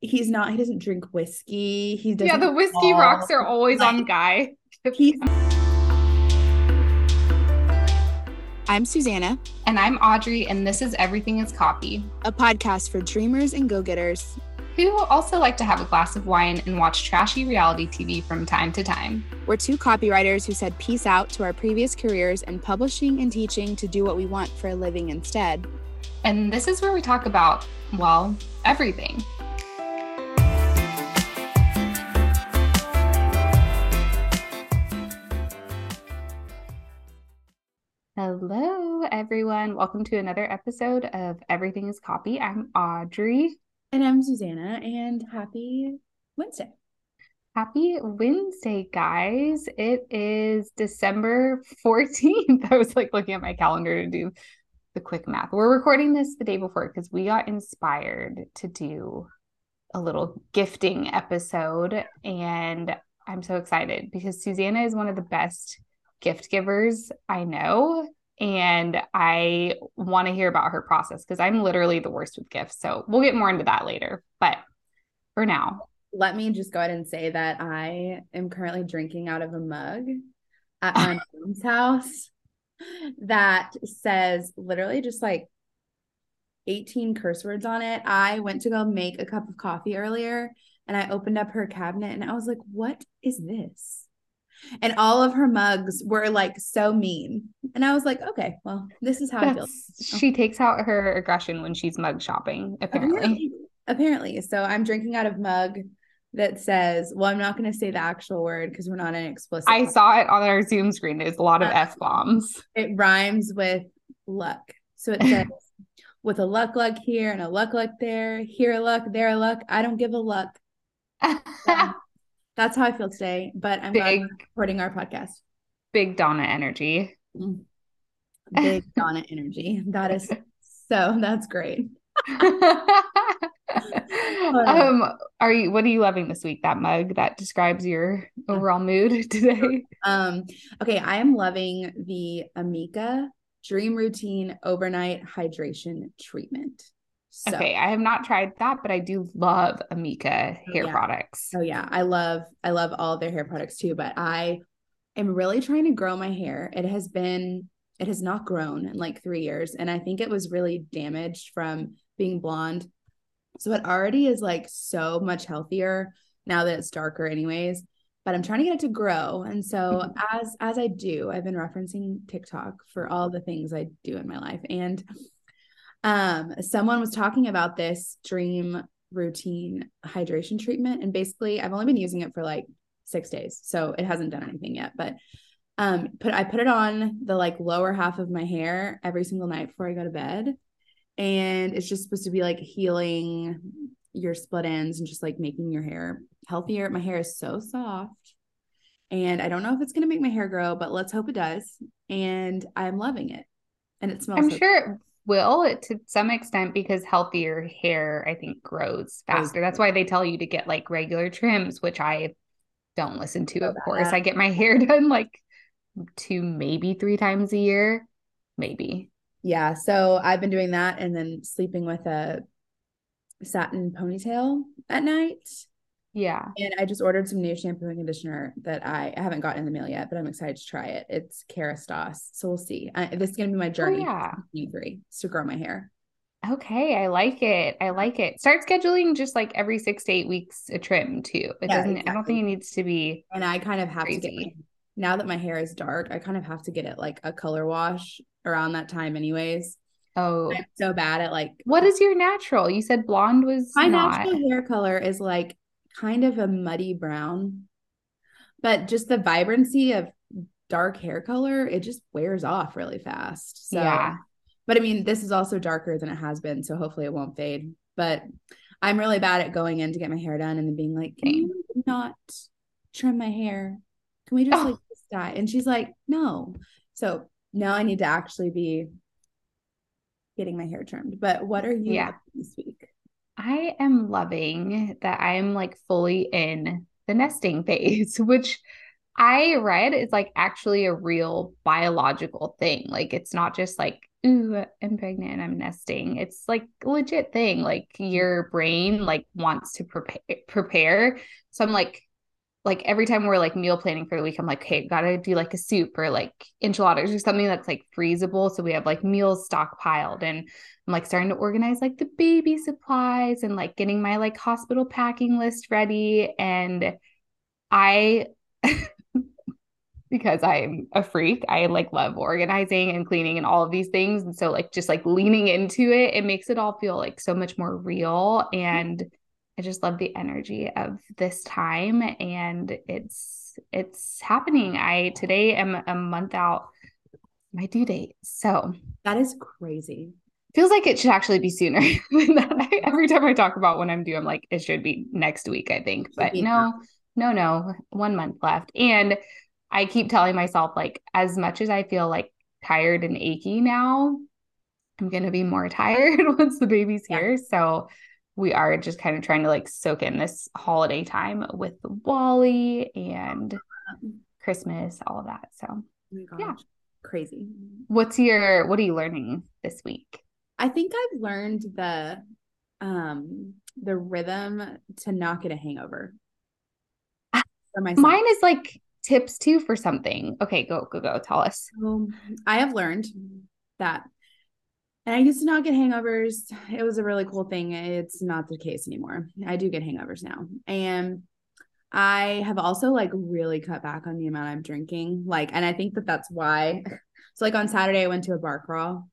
he's not. He doesn't drink whiskey. He doesn't. Yeah, the whiskey fall. rocks are always Like, on Guy. He's I'm Susannah, And I'm Audrey, and this is Everything is Copy. a podcast for dreamers and go getters. Who also like to have a glass of wine and watch trashy reality TV from time to time. We're two copywriters who said peace out to our previous careers in publishing and teaching to do what we want for a living instead. And this is where we talk about, well, everything. Hello, everyone. Welcome to another episode of Everything is Copy. I'm Audrey. and I'm Susannah, and happy Wednesday. Happy Wednesday, guys. It is December 14th. I was like looking at my calendar to do the quick math. We're recording this the day before because we got inspired to do a little gifting episode. And I'm so excited because Susannah is one of the best gift givers I know. And I want to hear about her process because I'm literally the worst with gifts. So we'll get more into that later. But for now, Let me just go ahead and say that I am currently drinking out of a mug at my mom's house that says literally just like 18 curse words on it. I went to go make a cup of coffee earlier and I opened up her cabinet and I was like, what is this? And all of her mugs were like so mean. And I was like, okay, well, this is how I feel. That's, she takes out her aggression when she's mug shopping, apparently. Apparently. Apparently. So I'm drinking out of mug that says, well, I'm not going to say the actual word because we're not an explicit. I saw it on our Zoom screen. There's a lot of Uh, F bombs. it rhymes with luck. So it says, with a luck luck here and a luck luck there, here a luck, there a luck. I don't give a luck. That's how I feel today. But I'm big, recording our podcast. big Donna energy. Big Donna energy. That is so, that's great. um, are you what are you loving this week? That mug that describes your overall mood today. Um, okay, I am loving the Amika Dream Routine Overnight Hydration Treatment. So, Okay, I have not tried that, but I do love Amika oh, hair Yeah. products. Oh yeah, I love I love all their hair products too, but I am really trying to grow my hair. It has been it has not grown in like 3 years and I think it was really damaged from being blonde. So it already is like so much healthier now that it's darker anyways, but I'm trying to get it to grow. And so mm-hmm. as as I do, I've been referencing TikTok for all the things I do in my life and um someone was talking about this dream routine hydration treatment and basically I've only been using it for like 6 days so it hasn't done anything yet but um put I put it on the like lower half of my hair every single night before I go to bed and it's just supposed to be like healing your split ends and just like making your hair healthier. My hair is so soft and I don't know if it's going to make my hair grow but let's hope it does and I'm loving it and it smells I'm sure will it to some extent because healthier hair, I think, grows oh, faster. That's why they tell you to get like regular trims, which I don't listen to, oh, of course. that. I get my hair done like two, maybe three times a year. Maybe. Yeah, so I've been doing that and then sleeping with a satin ponytail at night. Yeah. And I just ordered some new shampoo and conditioner that I, I haven't gotten in the mail yet, but I'm excited to try it. It's Kerastase. So we'll see. I, this is going to be my oh, journey. Oh, yeah. 2023 is to grow my hair. Okay. I like it. I like it. Start scheduling just like every six to eight weeks a trim too. It Yeah, doesn't, I don't think it needs to be And I kind of have to get my, now that my hair is dark, I kind of have to get it like a color wash around that time, anyways. oh I'm so bad at like what is your natural? You said blonde was My not. natural hair color is like kind of a muddy brown, but just the vibrancy of dark hair color, it just wears off really fast. So, Yeah. but I mean, this is also darker than it has been, so hopefully it won't fade. But I'm really bad at going in to get my hair done and then being like, "Can you not trim my hair? Can we just Oh. like dye?" And she's like, "No." So now I need to actually be getting my hair trimmed. But what are you Yeah. this week? I am loving that I'm like fully in the nesting phase, which I read is like actually a real biological thing. Like it's not just like ooh, I'm pregnant and I'm nesting. It's like legit thing. Like mm-hmm. your brain like wants to prepare prepare. So I'm like, like every time we're like meal planning for the week, I'm like, hey, gotta do like a soup or like enchiladas or something that's like freezable. So we have like meals stockpiled and I'm like starting to organize like the baby supplies and like getting my like hospital packing list ready. And I because I'm a freak. I like love organizing and cleaning and all of these things. And so like just like leaning into it, it makes it all feel like so much more real. And I just love the energy of this time. And it's it's happening. I today am a month out my due date. So that is crazy. Feels like it should actually be sooner than that. Every time I talk about when I'm due, I'm like, it should be next week, I think. But no, no, no, one month left. And I keep telling myself, like, as much as I feel like tired and achy now, I'm going to be more tired once the baby's yeah. here. So we are just kind of trying to like soak in this holiday time with Wally and Christmas, all of that. So, oh yeah, crazy. What's your, what are you learning this week? I think I've learned the, um, the rhythm to not get a hangover. For myself. Mine is like tips too for something. Okay, go, go, go. Tell us. Um, I have learned that, and I used to not get hangovers. It was a really cool thing. It's not the case anymore. I do get hangovers now. And I have also like really cut back on the amount I'm drinking. Like, and I think that that's why. So, like on Saturday, I went to a bar crawl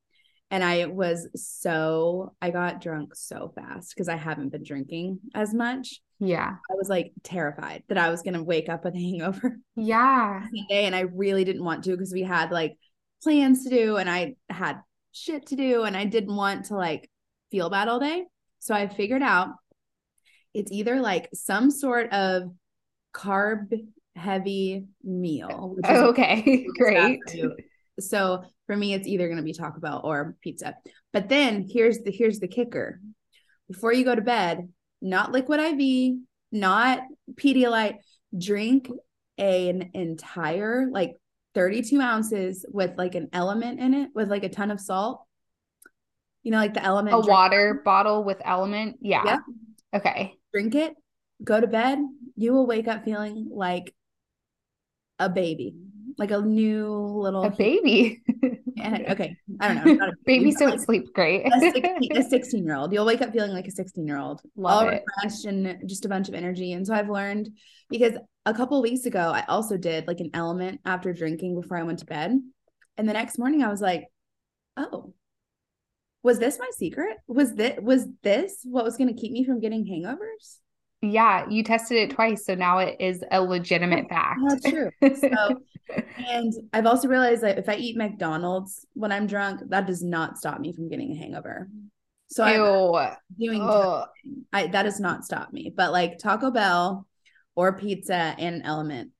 and I was so, I got drunk so fast because I haven't been drinking as much. Yeah. I was like terrified that I was going to wake up with a hangover. Yeah. And I really didn't want to because we had like plans to do and I had shit to do and I didn't want to like feel bad all day. So I figured out it's either like some sort of carb heavy meal. Oh, okay. Great. So for me, it's either going to be Taco Bell or pizza. But then here's the here's the kicker: before you go to bed, not liquid IV, not Pedialyte, drink an entire like 32 ounces with like an LMNT in it with like a ton of salt. You know, like the LMNT. A water bottle with LMNT. Yeah. yeah. Okay. Drink it, go to bed. You will wake up feeling like a baby like a new little a baby. and, okay, I don't know. A baby, Babies don't like sleep great. a 16, year old. You'll wake up feeling like a 16 year old, all it. refreshed and just a bunch of energy. And so I've learned because a couple weeks ago I also did like an LMNT after drinking before I went to bed, and the next morning I was like, oh. Was this my secret? Was this was this what was going to keep me from getting hangovers? Yeah, you tested it twice, so now it is a legitimate fact. That's true. So, and I've also realized that if I eat McDonald's when I'm drunk, that does not stop me from getting a hangover. So I'm doing I that does not stop me. But like Taco Bell or pizza and an LMNT.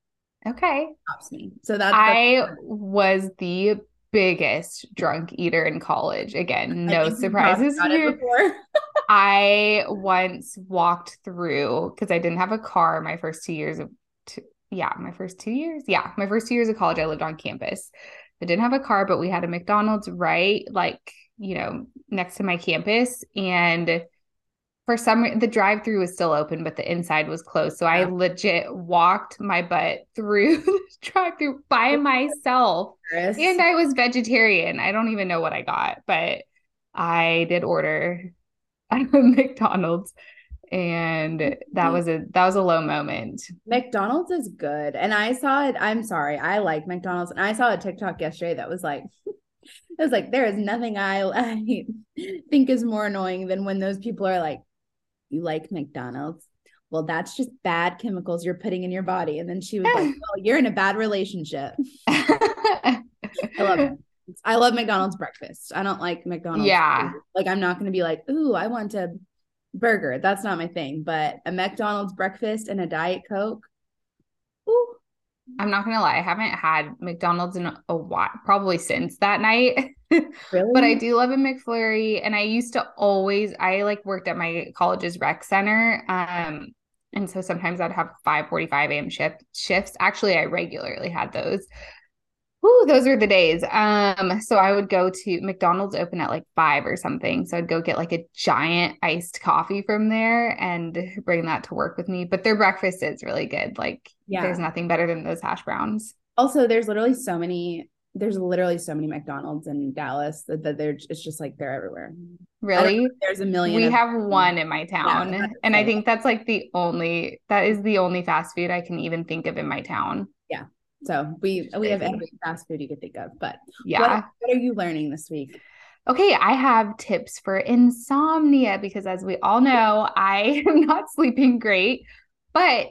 Okay. Stops me. So that's I was the biggest drunk eater in college. Again, no surprises here. I once walked through because I didn't have a car my first two years of, two, yeah, my first two years. Yeah, my first two years of college, I lived on campus. I didn't have a car, but we had a McDonald's right, like, you know, next to my campus. And for some reason the drive through was still open, but the inside was closed. So I legit walked my butt through the drive through by myself. And I was vegetarian. I don't even know what I got, but I did order at McDonald's and that mm-hmm. was a that was a low moment. McDonald's is good. And I saw it I'm sorry. I like McDonald's and I saw a TikTok yesterday that was like it was like there is nothing I, I think is more annoying than when those people are like you like McDonald's well that's just bad chemicals you're putting in your body and then she was like well you're in a bad relationship i love it I love McDonald's breakfast. I don't like McDonald's. Yeah. Food. Like I'm not going to be like, "Ooh, I want a burger." That's not my thing, but a McDonald's breakfast and a diet coke. I'm not going to lie, I haven't had McDonald's in a while, probably since that night. really? but I do love a McFlurry and I used to always I like worked at my college's rec center um and so sometimes I'd have 5:45 a.m. shift shifts. Actually, I regularly had those Ooh, those are the days. Um, so I would go to McDonald's open at like five or something. So I'd go get like a giant iced coffee from there and bring that to work with me. But their breakfast is really good. Like, yeah, there's nothing better than those hash browns. Also, there's literally so many. There's literally so many McDonald's in Dallas that, that they're. It's just like they're everywhere. Really? There's a million. We have them. one in my town, yeah, and I think that's like the only. That is the only fast food I can even think of in my town. So we we have every fast food you could think of. But yeah, what, what are you learning this week? Okay, I have tips for insomnia because as we all know, I am not sleeping great, but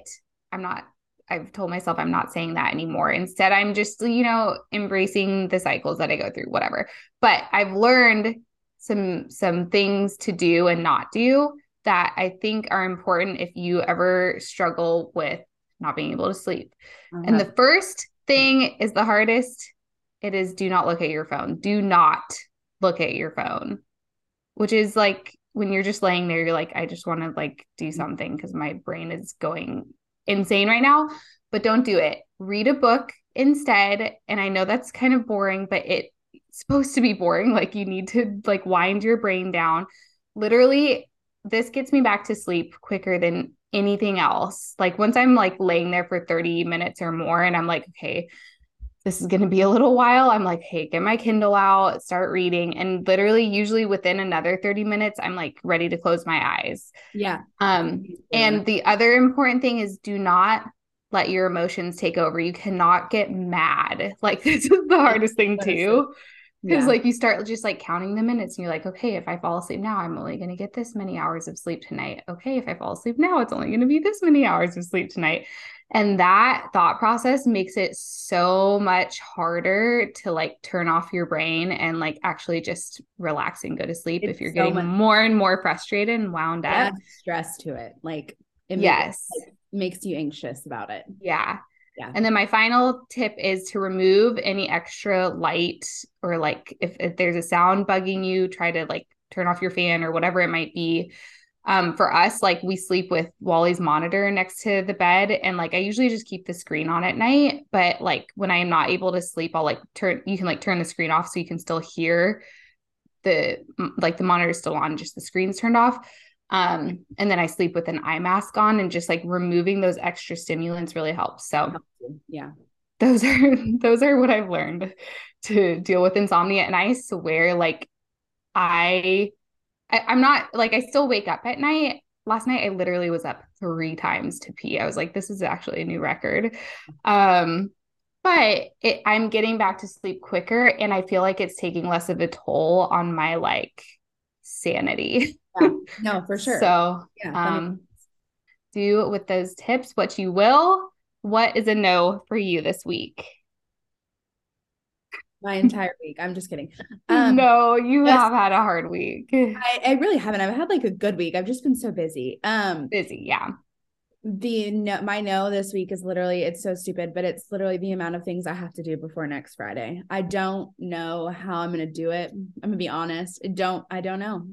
I'm not I've told myself I'm not saying that anymore. Instead, I'm just, you know, embracing the cycles that I go through, whatever. But I've learned some some things to do and not do that I think are important if you ever struggle with not being able to sleep. Uh-huh. And the first thing is the hardest. It is do not look at your phone. Do not look at your phone, which is like when you're just laying there, you're like, I just want to like do something because my brain is going insane right now. But don't do it. Read a book instead. And I know that's kind of boring, but it's supposed to be boring. Like you need to like wind your brain down. Literally, this gets me back to sleep quicker than anything else. Like once I'm like laying there for 30 minutes or more and I'm like, okay, this is going to be a little while. I'm like, hey, get my Kindle out, start reading. And literally, usually within another 30 minutes, I'm like ready to close my eyes. Yeah. Um, and the other important thing is do not let your emotions take over. You cannot get mad. Like, this is the hardest thing, too because yeah. like you start just like counting the minutes and you're like okay if i fall asleep now i'm only going to get this many hours of sleep tonight. Okay if i fall asleep now it's only going to be this many hours of sleep tonight. And that thought process makes it so much harder to like turn off your brain and like actually just relax and go to sleep it's if you're so getting much- more and more frustrated and wound up. Stress to it. Like it yes. makes, like, makes you anxious about it. Yeah yeah. And then my final tip is to remove any extra light or like if, if there's a sound bugging you, try to like turn off your fan or whatever it might be. Um, for us, like we sleep with Wally's monitor next to the bed, and like I usually just keep the screen on at night. But like when I am not able to sleep, I'll like turn. You can like turn the screen off so you can still hear the like the monitor still on, just the screen's turned off. Um, and then I sleep with an eye mask on and just like removing those extra stimulants really helps. So yeah. Those are those are what I've learned to deal with insomnia. And I swear, like I, I I'm not like I still wake up at night. Last night I literally was up three times to pee. I was like, this is actually a new record. Um, but it, I'm getting back to sleep quicker and I feel like it's taking less of a toll on my like sanity. Yeah. No, for sure. so yeah, um, do with those tips what you will. What is a no for you this week? My entire week. I'm just kidding. Um, no, you have had a hard week. I, I really haven't. I've had like a good week. I've just been so busy. Um, busy, yeah the no my no this week is literally it's so stupid but it's literally the amount of things i have to do before next friday i don't know how i'm gonna do it i'm gonna be honest i don't i don't know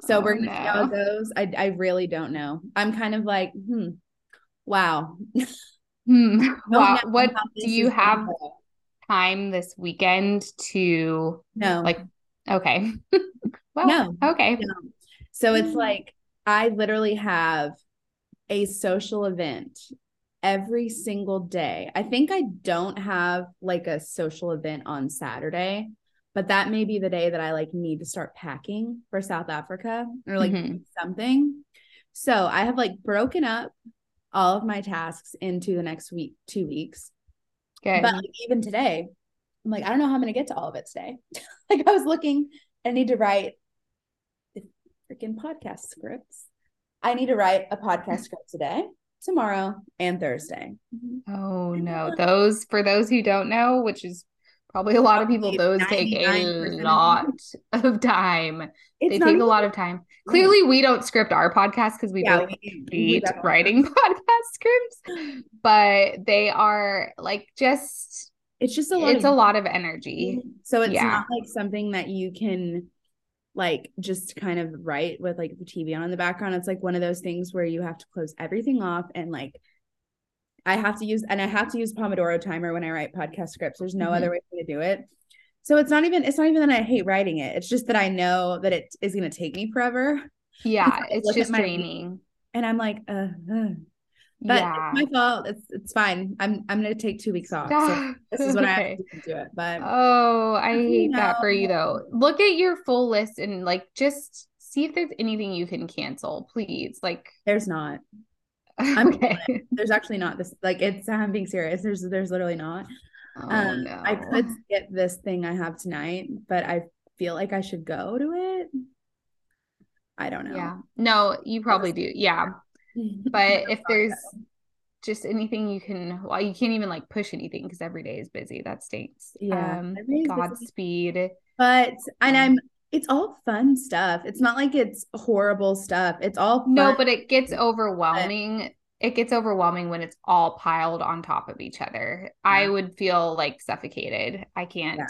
so oh, we're gonna no. see how it goes I, I really don't know i'm kind of like hmm wow hmm. wow what do you have time this weekend to no like okay well no okay no. so it's hmm. like i literally have a social event every single day. I think I don't have like a social event on Saturday, but that may be the day that I like need to start packing for South Africa or like mm-hmm. something. So I have like broken up all of my tasks into the next week, two weeks. Okay. But like, even today, I'm like, I don't know how I'm gonna get to all of it today. like I was looking, I need to write the freaking podcast scripts. I need to write a podcast script today, tomorrow, and Thursday. Oh no. Those for those who don't know, which is probably a lot of people, those take a lot of time. It's they take a lot of time. Clearly, we don't script our podcast because we yeah, both we, hate we writing podcast scripts, but they are like just it's just a lot it's of, a lot of energy. So it's yeah. not like something that you can like just kind of write with like the TV on in the background. It's like one of those things where you have to close everything off and like I have to use and I have to use Pomodoro timer when I write podcast scripts. There's no Mhm. other way to do it. So it's not even it's not even that I hate writing it. It's just that I know that it is going to take me forever. Yeah, it's just draining. And I'm like, uh, uh. but yeah. it's my fault. It's it's fine. I'm I'm going to take 2 weeks off. So this is what I Okay. have to do do it. But Oh, I hate that for you though. Look at your full list and like just see if there's anything you can cancel, please. Like, there's not. I'm okay. There's actually not this like it's I'm being serious. There's there's literally not. Oh um no. I could skip this thing I have tonight, but I feel like I should go to it. I don't know. Yeah. No, you probably do. Yeah. But if there's just anything you can, well, you can't even like push anything because every day is busy. That stinks. Yeah, Um. Godspeed. but and Um, I'm it's all fun stuff. It's not like it's horrible stuff. It's all fun. No, but it gets overwhelming. It gets overwhelming when it's all piled on top of each other. I would feel like suffocated. I can't. Yeah.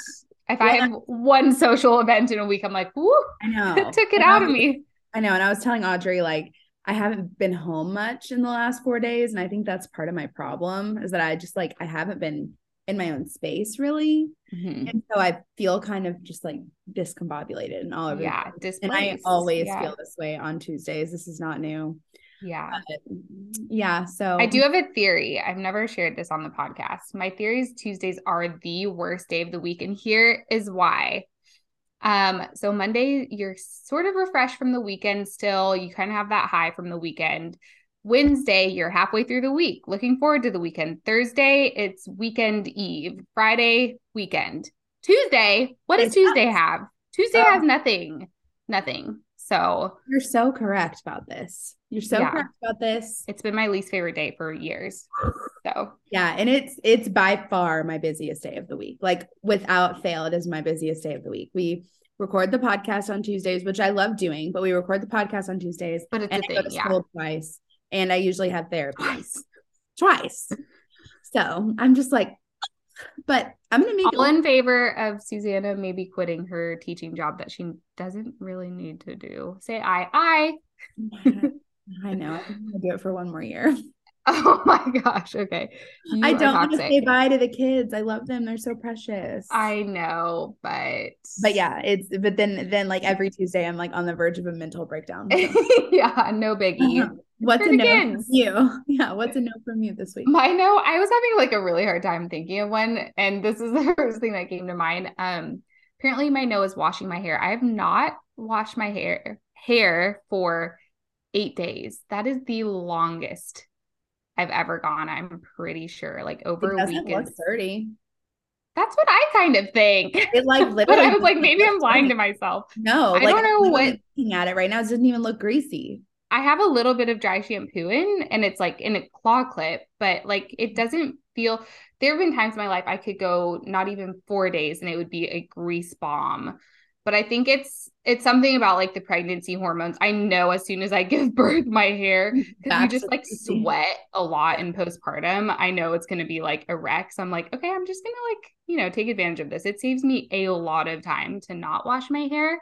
If I have one social event in a week, I'm like, whoo, I know. it took it And out I of me. I know. And I was telling Audrey, like, I haven't been home much in the last four days. And I think that's part of my problem is that I just like I haven't been in my own space really. Mhm. And so I feel kind of just like discombobulated and all over. the Yeah. And I always Yeah. feel this way on Tuesdays. This is not new. Yeah. But, yeah. So I do have a theory. I've never shared this on the podcast. My theory is Tuesdays are the worst day of the week, and here is why. Um, so Monday, you're sort of refreshed from the weekend still. You kind of have that high from the weekend. Wednesday, you're halfway through the week, looking forward to the weekend. Thursday, it's weekend eve. Friday, weekend. Tuesday, what does Tuesday have? Tuesday Oh. has nothing. Nothing. So You're so correct about this. You're so Yeah. correct about this. it's been my least favorite day for years. So Yeah, and it's it's by far my busiest day of the week. Like without fail, it is my busiest day of the week. We record the podcast on Tuesdays, which I love doing, but we record the podcast on Tuesdays but it's and a thing, yeah. twice, and I usually have therapy Twice. twice. So I'm just like, but I'm gonna make All it. in favor of Susannah maybe quitting her teaching job that she doesn't really need to do. Say I, I. I know. I think I'm gonna do it for one more year. Oh my gosh. Okay. You I don't want to say bye to the kids. I love them. They're so precious. I know, but but yeah, it's but then then like every Tuesday I'm like on the verge of a mental breakdown. so. yeah, no biggie. Uh-huh. What's a no from you? Yeah, what's a no from you this week? My no, I was having like a really hard time thinking of one, and this is the first thing that came to mind. Um, apparently my no is washing my hair. I have not washed my hair hair for eight days. That is the longest I've ever gone. I'm pretty sure, like over a week. look 30. That's what I kind of think. It like literally. but. I was like, maybe I'm lying to myself. No, I like, don't know what- Looking at it right now, it doesn't even look greasy. I have a little bit of dry shampoo in and it's like in a claw clip, but like it mm-hmm. doesn't feel there have been times in my life I could go not even four days and it would be a grease bomb. But I think it's it's something about like the pregnancy hormones. I know as soon as I give birth, my hair mm-hmm. because you just like sweat a lot in postpartum. I know it's gonna be like a wreck. So I'm like, okay, I'm just gonna like, you know, take advantage of this. It saves me a lot of time to not wash my hair.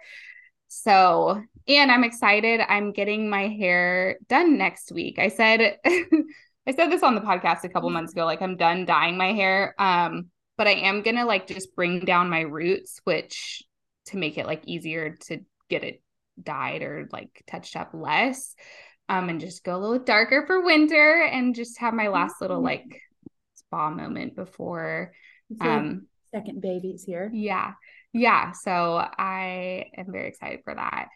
So, and I'm excited. I'm getting my hair done next week. I said I said this on the podcast a couple months ago like I'm done dyeing my hair. Um but I am going to like just bring down my roots which to make it like easier to get it dyed or like touched up less. Um and just go a little darker for winter and just have my last little like spa moment before um second baby's here. yeah. Yeah. So I am very excited for that.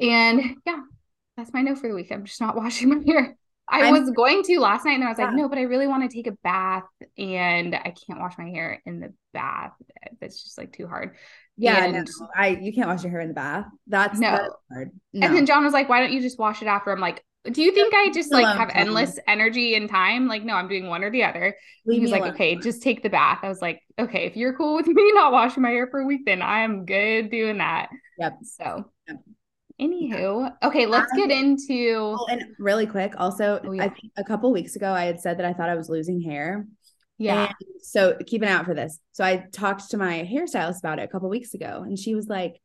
And yeah, that's my no for the week. I'm just not washing my hair. I I'm- was going to last night and I was like, no, but I really want to take a bath and I can't wash my hair in the bath. That's just like too hard. Yeah, And- no, I you can't wash your hair in the bath. That's No. that's hard. No. And then John was like, why don't you just wash it after? I'm like, do you think I just like have endless energy and time? Like, no, I'm doing one or the other. Leave he was like, alone. okay, just take the bath. I was like, okay, if you're cool with me not washing my hair for a week, then I am good doing that. Yep. So, Yep. anywho, okay, let's Um, get into. Oh, and really quick, also, Oh, yeah. I think a couple weeks ago I had said that I thought I was losing hair. Yeah, And so keep an eye out for this. So I talked to my hairstylist about it a couple weeks ago, and she was like,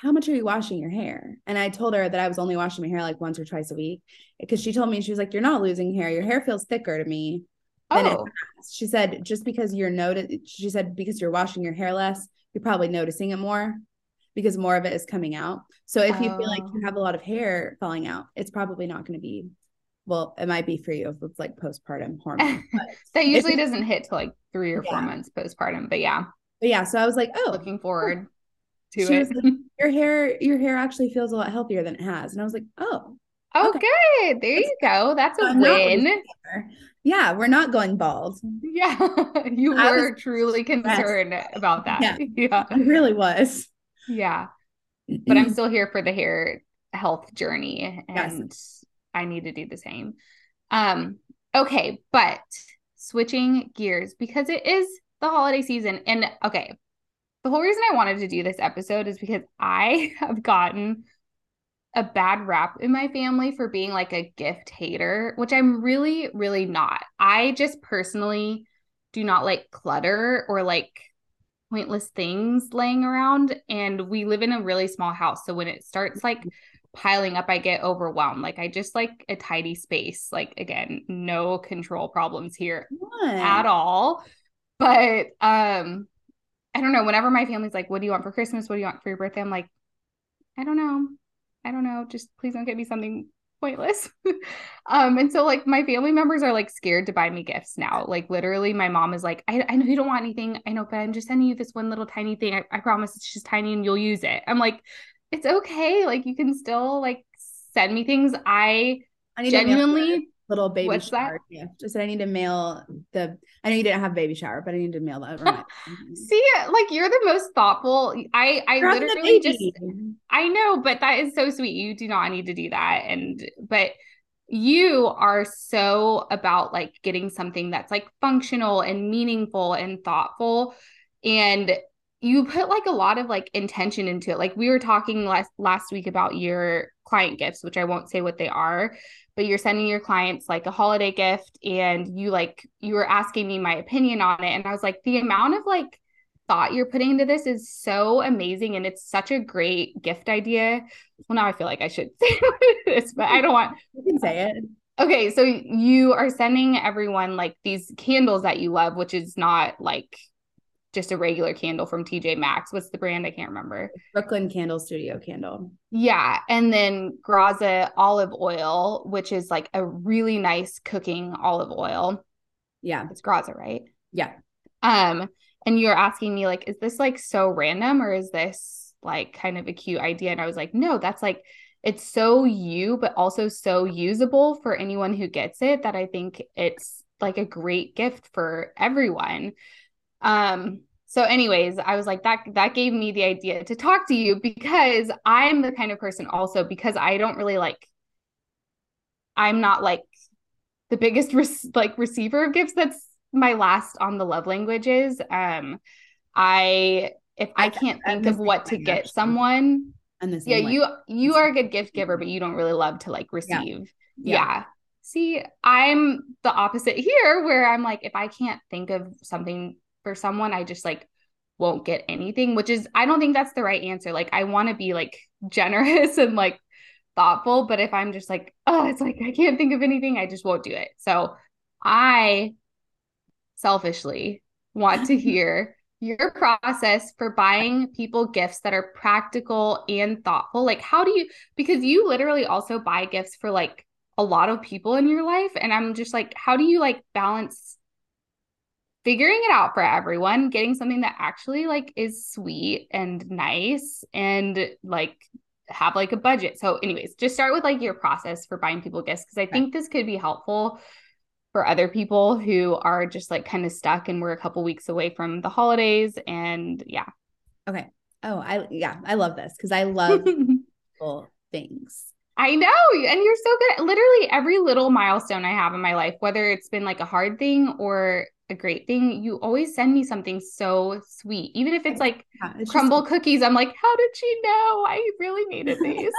How much are you washing your hair? And I told her that I was only washing my hair like once or twice a week because she told me, she was like, You're not losing hair. Your hair feels thicker to me. Oh. She said just because you're noted she said because you're washing your hair less, you're probably noticing it more because more of it is coming out. So if you feel like Oh. you have a lot of hair falling out, it's probably not going to be well, it might be for you if it's like postpartum hormone. That usually doesn't hit till like three or four months postpartum. But yeah, but yeah, so I was like, oh, looking forward to She it. like, your hair, your hair actually feels a lot healthier than it has. And I was like, oh, oh, okay. good. There you go. That's a I'm win. yeah, we're not going bald. Yeah, you I were truly concerned about that. Yeah. yeah. I really was. Yeah. but I'm still here for the hair health journey Yes. and I need to do the same. Um okay, but switching gears because it is the holiday season and okay. The whole reason I wanted to do this episode is because I have gotten a bad rap in my family for being like a gift hater, which I'm really really not. I just personally do not like clutter or like pointless things laying around and we live in a really small house so when it starts like piling up i get overwhelmed. Like i just like a tidy space like again no control problems here at all. But um i don't know whenever my family's like what do you want for christmas? What do you want for your birthday? I'm like i don't know. I don't know. Just please don't get me something pointless. Um and so like my family members are like scared to buy me gifts now. Like literally my mom is like i, I know you don't want anything. I know but i'm just sending you this one little tiny thing. I, I promise it's just tiny and you'll use it. I'm like it's okay. Like you can still like send me things. I I need to mail genuinely little baby What's that? shower gift. Just I need to mail the. I know you didn't have baby shower, but I need to mail that. See like you're the most thoughtful i i a literally just. I know, but that is so sweet. You do not need to do that. And, but you are so about like getting something that's like functional and meaningful and thoughtful. And you put like a lot of like intention into it. Like we were talking last last week about your client gifts, which I won't say what they are, but you're sending your clients like a holiday gift and you like you were asking me my opinion on it. And I was like, the amount of like thought you're putting into this is so amazing and it's such a great gift idea. Well, now I feel like I should say what it is, but I don't want. You can say it. Okay, so you are sending everyone like these candles that you love, which is not like just a regular candle from TJ Maxx. What's the brand? I can't remember. Brooklyn Candle Studio candle. Yeah, and then Graza olive oil, which is like a really nice cooking olive oil. Yeah. It's Graza, right? Yeah. Um, and you're asking me like, is this like so random or is this like kind of a cute idea? And I was like, no, that's like it's so you, but also so usable for anyone who gets it that I think it's like a great gift for everyone. Um, so anyways, I was like that that gave me the idea to talk to you because I'm the kind of person also because I don't really like I'm not like the biggest like receiver of gifts that's my last on the love languages. Um I if I I- can't think of what to get actually. someone, And this. yeah, you you are a good gift giver, but you don't really love to like receive. Yeah. Yeah. See, I'm the opposite here where I'm like if I can't think of something for someone, I just like won't get anything, which is I don't think that's the right answer. Like I want to be like generous and like thoughtful, but if I'm just like, oh, it's like I can't think of anything, I just won't do it. So I selfishly want to hear your process for buying people gifts that are practical and thoughtful. Like, how do you, because you literally also buy gifts for like a lot of people in your life. And I'm just like, how do you like balance figuring it out for everyone, getting something that actually like is sweet and nice and like have like a budget. So, anyways, just start with like your process for buying people gifts because I think this could be helpful for other people who are just like kind of stuck and we're a couple weeks away from the holidays and yeah. Okay. Oh, I yeah, I love this because I love things. I know. And you're so good. Literally every little milestone I have in my life, whether it's been like a hard thing or a great thing, you always send me something so sweet. Even if it's like Yeah, it's just- Crumbl cookies, I'm like, how did she know? I really needed these.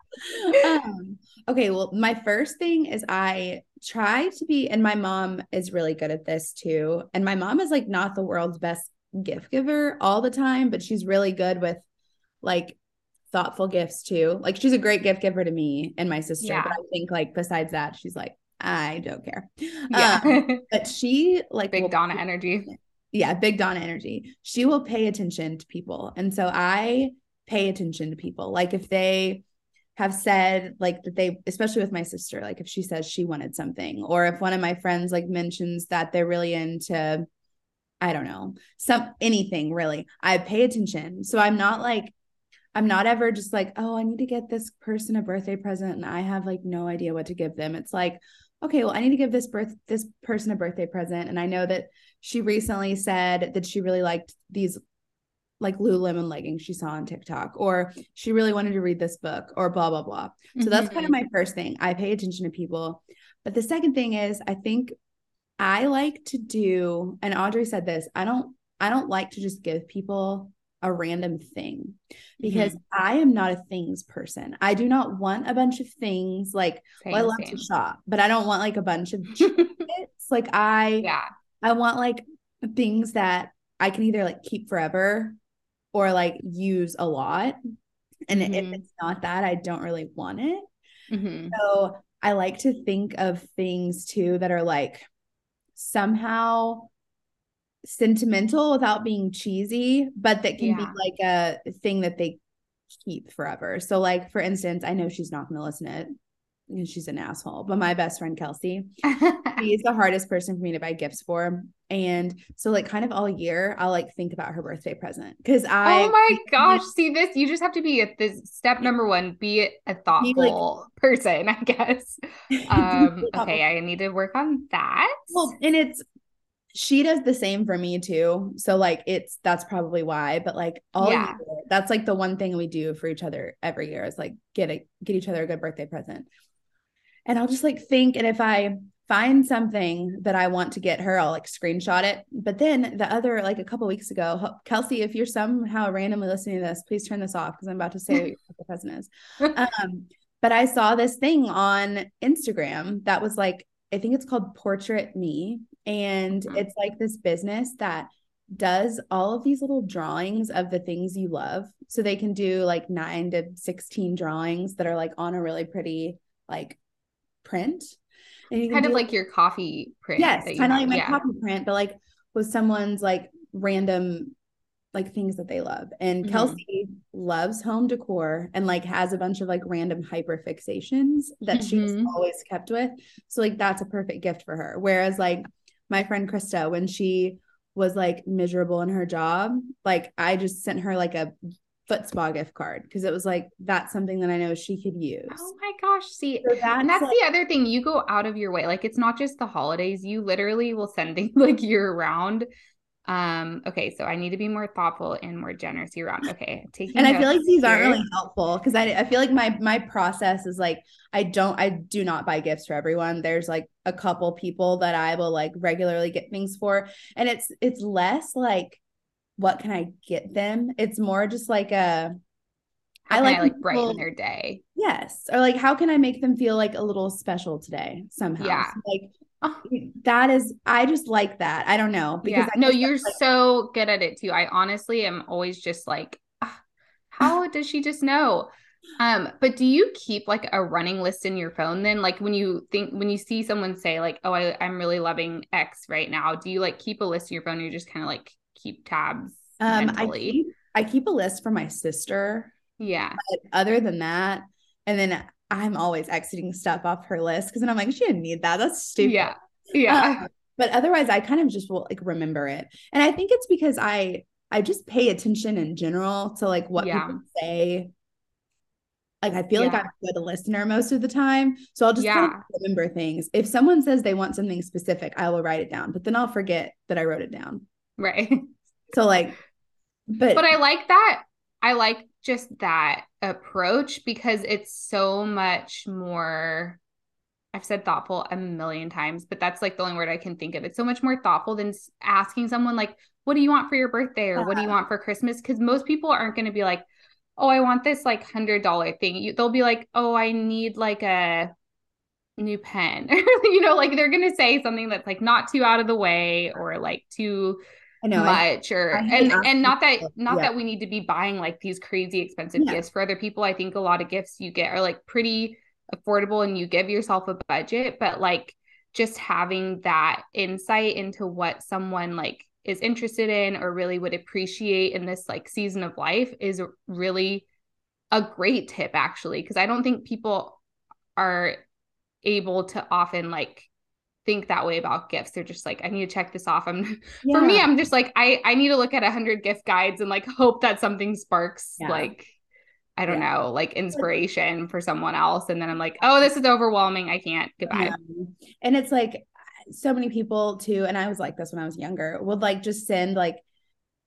um, okay, well, my first thing is I try to be, and my mom is really good at this too. And my mom is like not the world's best gift giver all the time, but she's really good with like thoughtful gifts too. Like she's a great gift giver to me and my sister. Yeah. But I think like besides that, she's like I don't care. Yeah. Um, but she like Big Donna energy. yeah, big Donna energy. She will pay attention to people. And so I pay attention to people. Like if they have said like that they especially with my sister, like if she says she wanted something or if one of my friends like mentions that they're really into I don't know, some anything really. I pay attention. So I'm not like I'm not ever just like, oh, I need to get this person a birthday present and I have like no idea what to give them. It's like, okay, well, I need to give this birth this person a birthday present. And I know that she recently said that she really liked these like Lululemon leggings she saw on TikTok, or she really wanted to read this book, or blah, blah, blah. So that's kind of mm-hmm. my first thing. I pay attention to people. But the second thing is I think I like to do, and Audrey said this, I don't, I don't like to just give people a random thing because I am not a things person. I do not want a bunch of things like Same, well, I love same. to shop, but I don't want like a bunch of trinkets. like I yeah. I want like things that I can either like keep forever or like use a lot. And if Mhm. it's not that, I don't really want it. Mhm. So I like to think of things too that are like somehow sentimental without being cheesy, but that can Yeah. be like a thing that they keep forever. So, like for instance, I know she's not going to listen to it because she's an asshole, but my best friend Kelsey, she's the hardest person for me to buy gifts for. And so, like, kind of all year, I'll like think about her birthday present because I. oh my gosh. See this, you just have to be at this step number one, be a thoughtful person, I guess. Um, okay, I need to work on that. Well, and it's she does the same for me too. So like it's that's probably why. But like all Yeah. year, that's like the one thing we do for each other every year is like get a get each other a good birthday present. And I'll just like think, and if I find something that I want to get her, I'll like screenshot it. But then the other like a couple weeks ago, Kelsey, if you're somehow randomly listening to this, please turn this off because I'm about to say what the present is. Um, but I saw this thing on Instagram that was like, I think it's called Portrait Me. And Mhm. it's like this business that does all of these little drawings of the things you love. So they can do like nine to 16 drawings that are like on a really pretty like print. And you kind of like your coffee print. yes, kind of like my yeah. copy print, but like with someone's like random like things that they love. And Mhm. Kelsey loves home decor and like has a bunch of like random hyper fixations that she's Mhm. always kept with. So like that's a perfect gift for her. Whereas like my friend Krista, when she was like miserable in her job, like I just sent her like a foot spa gift card because it was like that's something that I know she could use. Oh my gosh. See, So that's, and that's like, the other thing. You go out of your way. Like it's not just the holidays. You literally will send things like year round. Um, okay, so I need to be more thoughtful and more generous year round. Okay. Taking and I feel like these aren't really helpful because I, I feel like my my process is like I don't I do not buy gifts for everyone. There's like a couple people that I will like regularly get things for, and it's it's less like what can I get them. It's more just like a How I like I like brighten people- their day. yes or like how can I make them feel like a little special today somehow. Yeah. So, like. That is I just like that. I don't know Yeah. I No, you're like, so good at it too. I honestly am always just like, "Ah, how does she just know? Um, but do you keep like a running list in your phone then? Like when you think when you see someone say like, oh, I, I'm really loving X right now, do you like keep a list in your phone or you just kind of like keep tabs um I keep I keep a list for my sister yeah. But other than that, and then I'm always exiting stuff off her list because then I'm like, she didn't need that. That's stupid. Yeah. Yeah. Uh, but otherwise, I kind of just will like remember it, and I think it's because I I just pay attention in general to like what Yeah. people say. Like I feel like I'm a good listener most of the time, so I'll just kind of remember things. If someone says they want something specific, I will write it down, but then I'll forget that I wrote it down. right. So like, but but I like that. I like just that approach because it's so much more. I've said thoughtful a million times, but that's like the only word I can think of. It's so much more thoughtful than asking someone like, "What do you want for your birthday?" or "What do you want for Christmas?" Because most people aren't going to be like, "Oh, I want this like hundred dollar thing." You, they'll be like, "Oh, I need like a new pen," you know, like they're going to say something that's like not too out of the way or like too I know I, much or I and and not that not Yeah. that we need to be buying like these crazy expensive Yeah. gifts for other people i think a lot of gifts you get are like pretty affordable and you give yourself a budget, but like just having that insight into what someone like is interested in or really would appreciate in this like season of life is really a great tip actually because I don't think people are able to often like think that way about gifts. They're just like, I need to check this off. I'm yeah. for me, I'm just like, I I need to look at a hundred gift guides and like hope that something sparks yeah. like I don't yeah. know, like inspiration for someone else. And then I'm like, oh, this is overwhelming. I can't. Goodbye. And it's like so many people too, and I was like this when I was younger, would like just send like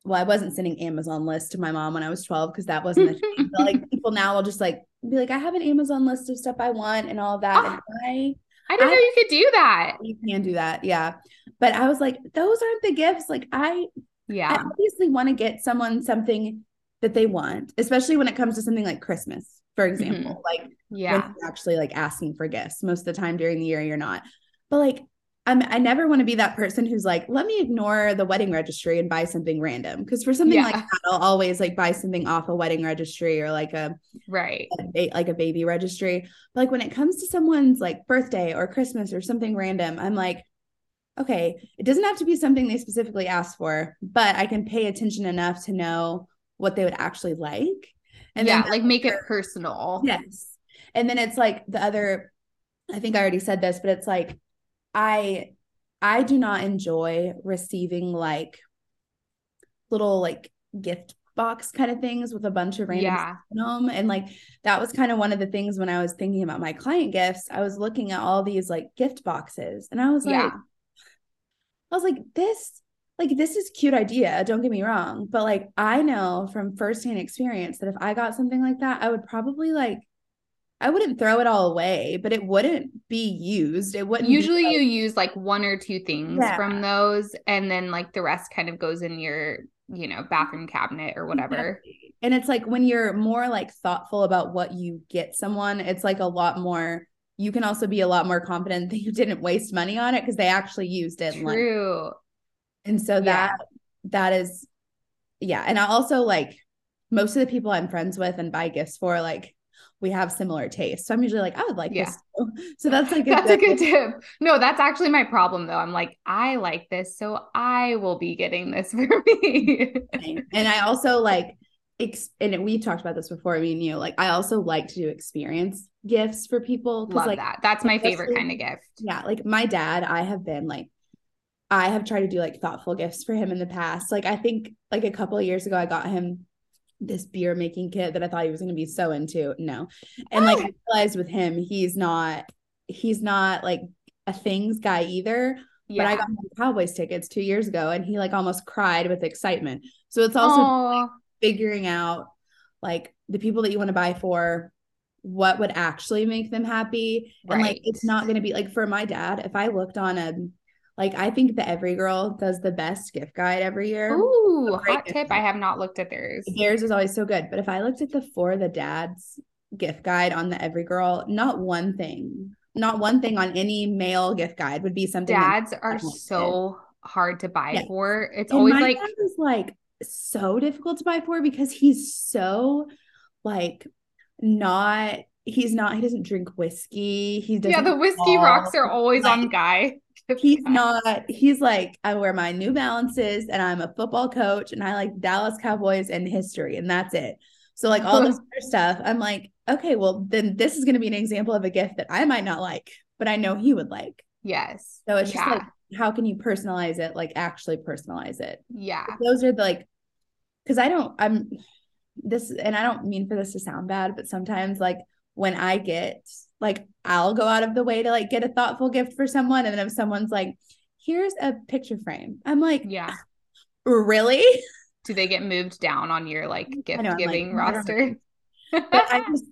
well, I wasn't sending Amazon lists to my mom when I was 12 because that wasn't the thing. But like people now will just like be like, I have an Amazon list of stuff I want and all of that. Oh, and ah. I I didn't I, know you could do that. You can do that. Yeah. But I was like, those aren't the gifts. Like I yeah, I obviously want to get someone something that they want, especially when it comes to something like Christmas, for mm-hmm. example. Mm-hmm. Like yeah, actually like asking for gifts. Most of the time during the year, you're not. But like I'm, I never want to be that person who's like, let me ignore the wedding registry and buy something random. Because for something yeah. like that, I'll always like buy something off a wedding registry or like a right, a, like a baby registry. But like when it comes to someone's like birthday or Christmas or something random, I'm like, okay, it doesn't have to be something they specifically asked for, but I can pay attention enough to know what they would actually like. And yeah, like make it personal. Yes. And then it's like the other, I think I already said this, but it's like I I do not enjoy receiving like little like gift box kind of things with a bunch of random yeah. And like that was kind of one of the things when I was thinking about my client gifts, I was looking at all these like gift boxes and I was like, yeah. I was like, this, like, this is cute idea. Don't get me wrong. But like, I know from firsthand experience that if I got something like that, I would probably like I wouldn't throw it all away, but it wouldn't be used. It wouldn't usually you use like one or two things yeah. from those, and then like the rest kind of goes in your, you know, bathroom cabinet or whatever. Exactly. And it's like when you're more like thoughtful about what you get someone, it's like a lot more you can also be a lot more confident that you didn't waste money on it because they actually used it. True. And, and so that yeah. that is yeah. And I also like most of the people I'm friends with and buy gifts for, like we have similar tastes. So I'm usually like, I would like yeah. this. Too. So that's like a that's good- a good tip. No, that's actually my problem though. I'm like, I like this, so I will be getting this for me. and I also like, ex- and we've talked about this before. I mean, you know, like I also like to do experience gifts for people. Love like that. That's my favorite kind of gift. Yeah, like my dad, I have been like I have tried to do like thoughtful gifts for him in the past. Like I think like a couple of years ago I got him this beer making kit that I thought he was going to be so into. No. And like I oh. realized with him, he's not, he's not like a things guy either. Yeah. But I got him Cowboys tickets two years ago and he like almost cried with excitement. So it's also like, figuring out like the people that you want to buy for, what would actually make them happy. Right. And like it's not going to be like for my dad, if I looked on a like I think the Every Girl does the best gift guide every year. Ooh, hot tip. Guide. I have not looked at theirs. Theirs is always so good. But if I looked at the For the Dads gift guide on the Every Girl, not one thing, not one thing on any male gift guide would be something. Dads are so hard to buy yes. for. It's and always like like so difficult to buy for because he's so like not he's not he doesn't drink whiskey he doesn't yeah the whiskey rocks are always like, on guy he's not he's like i wear my new balances and i'm a football coach and i like dallas cowboys and history and that's it. So like all this other stuff i'm like okay well then this is going to be an example of a gift that i might not like but i know he would like. Yes. So it's yeah. just like how can you personalize it like actually personalize it? Yeah. Those are the like because i don't i'm this and i don't mean for this to sound bad but sometimes like when i get like I'll go out of the way to like get a thoughtful gift for someone. And then if someone's like, here's a picture frame, I'm like, yeah, really? Do they get moved down on your like gift giving like, roster? I just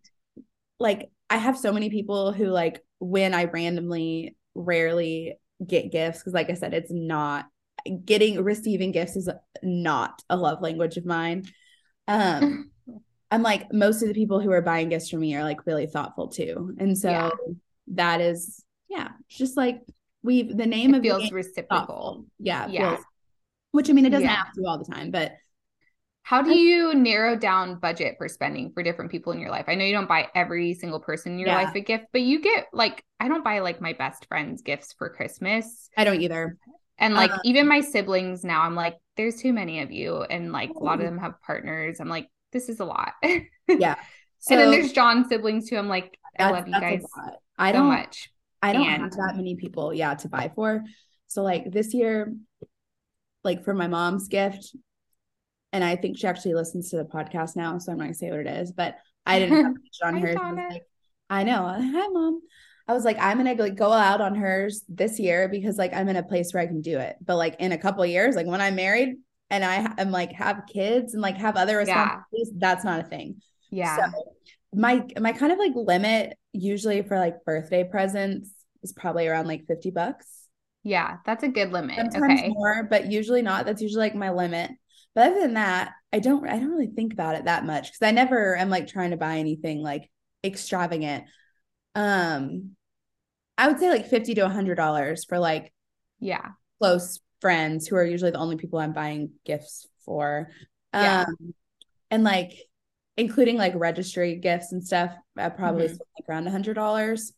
like, I have so many people who like when I randomly rarely get gifts, because like I said, it's not getting receiving gifts is not a love language of mine. Um, I'm like most of the people who are buying gifts for me are like really thoughtful too. And so yeah. that is yeah, just like we've the name it of feels reciprocal. Yeah. Yeah. Feels, which I mean it doesn't yeah. have to all the time, but How do you narrow down budget for spending for different people in your life? I know you don't buy every single person in your Yeah. life a gift, but you get like I don't buy like my best friends gifts for Christmas. I don't either. And like Uh, even my siblings now, I'm like, there's too many of you. And like a lot of them have partners. I'm like, this is a lot. Yeah. So and then there's John's siblings too. I'm like, I love you guys lot. I so don't much. I don't And- have that many people, yeah, to buy for. So like this year, like for my mom's gift, and I think she actually listens to the podcast now, so I'm not gonna say what it is, but I didn't have much on hers. I like, I know. Hi, mom. I was like, I'm gonna like go out on hers this year because like I'm in a place where I can do it. But like in a couple years, like when I'm married and I am like have kids and like have other Yeah. responsibilities, that's not a thing. Yeah. So my my kind of like limit usually for like birthday presents is probably around like 50 bucks. yeah. That's a good limit. Sometimes okay. more, but usually not. That's usually like my limit. But other than that, I don't I don't really think about it that much because I never am like trying to buy anything like extravagant. Um I would say like 50 to 100 dollars for like Yeah. close friends who are usually the only people I'm buying gifts for. Yeah. Um and like including like registry gifts and stuff, I probably Mhm. spend like around a hundred dollars.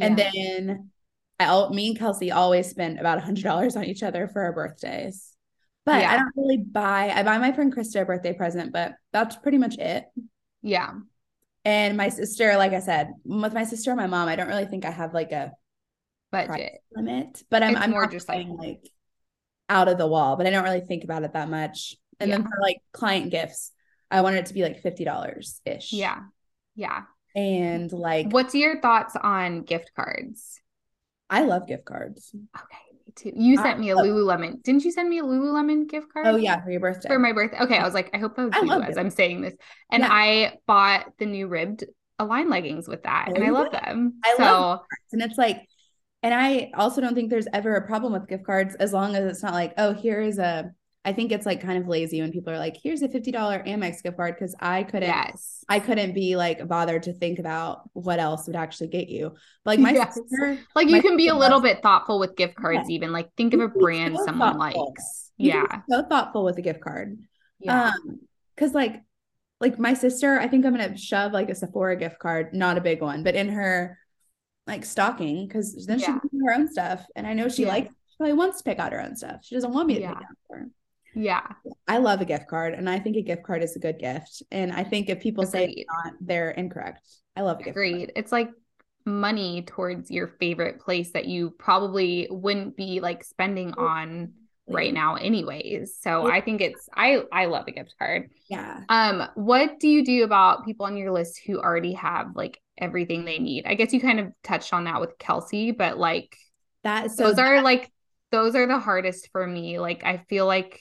And then I me and Kelsey always spend about a hundred dollars on each other for our birthdays. But Yeah. I don't really buy I buy my friend Krista a birthday present, but that's pretty much it. yeah. And my sister, like I said, with my sister and my mom, I don't really think I have like a Budget. limit, but I'm It's I'm more just like- saying, like out of the wall, but I don't really think about it that much. And then for like client gifts, I wanted it to be like fifty dollars ish. Yeah. Yeah. and like What's your thoughts on gift cards? I love gift cards. Okay, me too. You I sent me a love- Lululemon. Didn't you send me a Lululemon gift card? Oh yeah, for your birthday. For my birthday. Okay, I was like, I hope that was I you as it. I'm saying this. And Yeah. I bought the new ribbed Align leggings with that, Oh, and I oh, love them. I so love and it's like and i also don't think there's ever a problem with gift cards as long as it's not like oh here is a i think it's like kind of lazy when people are like here's a $50 amex gift card because i couldn't yes, i couldn't be like bothered to think about what else would actually get you but like my Yes. sister like you can be a little loves- bit thoughtful with gift cards. Even like think of a brand so someone thoughtful. likes. you can Yeah, be so thoughtful with a gift card yeah, um because like like my sister i think i'm gonna shove like a sephora gift card not a big one but in her like stalking because then she Yeah. can do her own stuff and i know she Yeah. likes she probably wants to pick out her own stuff she doesn't want me to Yeah. pick out for her yeah. i love a gift card and i think a gift card is a good gift and i think if people say it's not they're incorrect i love a gift Agreed. card It's like money towards your favorite place that you probably wouldn't be like spending on right now anyways. So Yeah. I think it's I I love a gift card. yeah Um what do you do about people on your list who already have like everything they need? I guess you kind of touched on that with Kelsey, but like that so those are like those are the hardest for me. Like I feel like